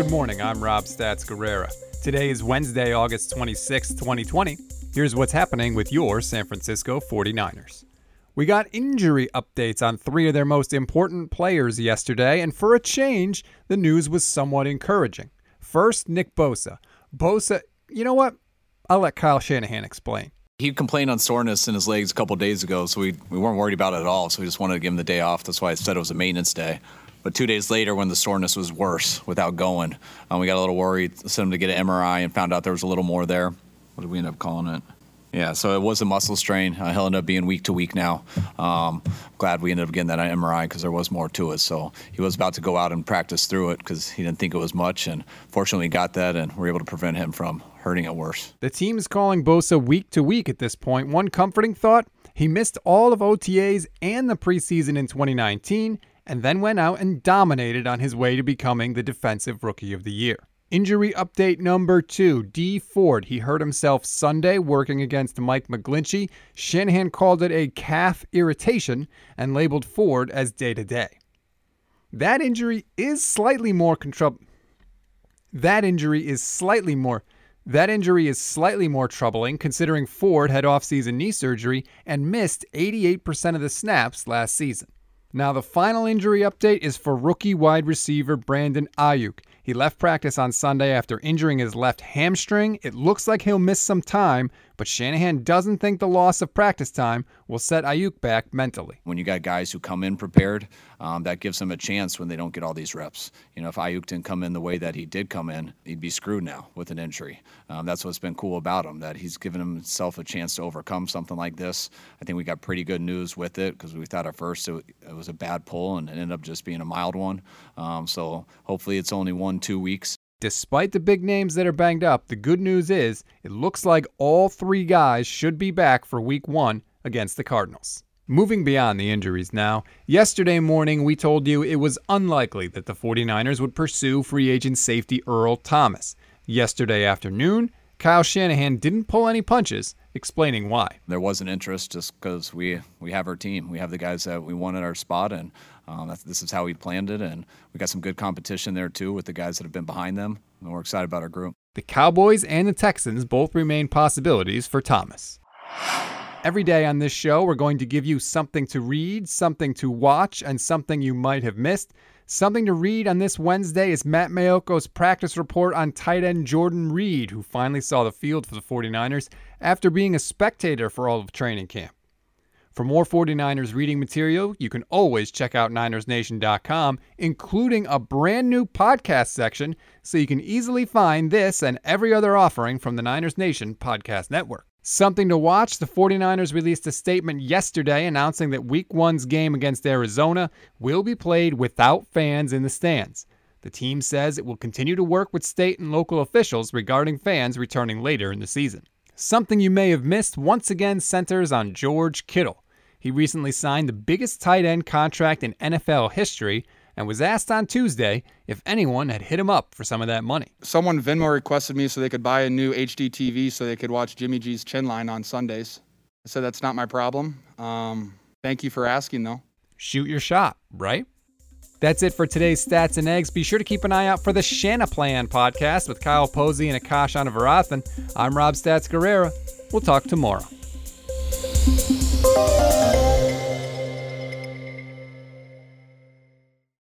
Good morning. I'm Rob Stats Guerrera. Today is Wednesday, August 26, 2020. Here's what's happening with your San Francisco 49ers. We got injury updates on three of their most important players yesterday, and for a change, the news was somewhat encouraging. First, Nick Bosa. Bosa, you know what? I'll let Kyle Shanahan explain. He complained on soreness in his legs a couple days ago, so we, we weren't worried about it at all. So we just wanted to give him the day off. That's why I said it was a maintenance day. But two days later, when the soreness was worse without going, um, we got a little worried. Sent him to get an MRI and found out there was a little more there. What did we end up calling it? Yeah, so it was a muscle strain. Uh, he'll end up being week to week now. Um, glad we ended up getting that MRI because there was more to it. So he was about to go out and practice through it because he didn't think it was much, and fortunately got that, and we're able to prevent him from hurting it worse. The team is calling Bosa week to week at this point. One comforting thought: he missed all of OTAs and the preseason in 2019, and then went out and dominated on his way to becoming the Defensive Rookie of the Year. Injury update number two Dee Ford. He hurt himself Sunday working against Mike McGlinchey. Shanahan called it a calf irritation and labeled Ford as day to day. That injury is slightly more control. That injury is slightly more. That injury is slightly more troubling considering Ford had off-season knee surgery and missed 88% of the snaps last season. Now, the final injury update is for rookie wide receiver Brandon Aiyuk. He left practice on Sunday after injuring his left hamstring. It looks like he'll miss some time, but Shanahan doesn't think the loss of practice time will set Aiyuk back mentally. When you got guys who come in prepared, um, that gives them a chance when they don't get all these reps. You know, if Aiyuk didn't come in the way that he did come in, he'd be screwed now with an injury. Um, that's what's been cool about him, that he's given himself a chance to overcome something like this. I think we got pretty good news with it because we thought at first it, it, was a bad pull and it ended up just being a mild one. Um, so hopefully it's only one, two weeks. Despite the big names that are banged up, the good news is it looks like all three guys should be back for week one against the Cardinals. Moving beyond the injuries now, yesterday morning we told you it was unlikely that the 49ers would pursue free agent safety Earl Thomas. Yesterday afternoon, Kyle Shanahan didn't pull any punches, explaining why. There was an interest just because we we have our team, we have the guys that we want at our spot, and um, this is how we planned it. And we got some good competition there too with the guys that have been behind them, and we're excited about our group. The Cowboys and the Texans both remain possibilities for Thomas. Every day on this show, we're going to give you something to read, something to watch, and something you might have missed. Something to read on this Wednesday is Matt Maiocco's practice report on tight end Jordan Reed, who finally saw the field for the 49ers after being a spectator for all of training camp. For more 49ers reading material, you can always check out NinersNation.com, including a brand new podcast section, so you can easily find this and every other offering from the Niners Nation Podcast Network. Something to watch the 49ers released a statement yesterday announcing that Week 1's game against Arizona will be played without fans in the stands. The team says it will continue to work with state and local officials regarding fans returning later in the season. Something you may have missed once again centers on George Kittle. He recently signed the biggest tight end contract in NFL history and was asked on Tuesday if anyone had hit him up for some of that money. Someone Venmo requested me so they could buy a new HD TV so they could watch Jimmy G's chin line on Sundays. I said that's not my problem. Um, thank you for asking, though. Shoot your shot, right? That's it for today's Stats and Eggs. Be sure to keep an eye out for the Shanaplan podcast with Kyle Posey and Akash Anavarathan. I'm Rob Stats Guerrera. We'll talk tomorrow.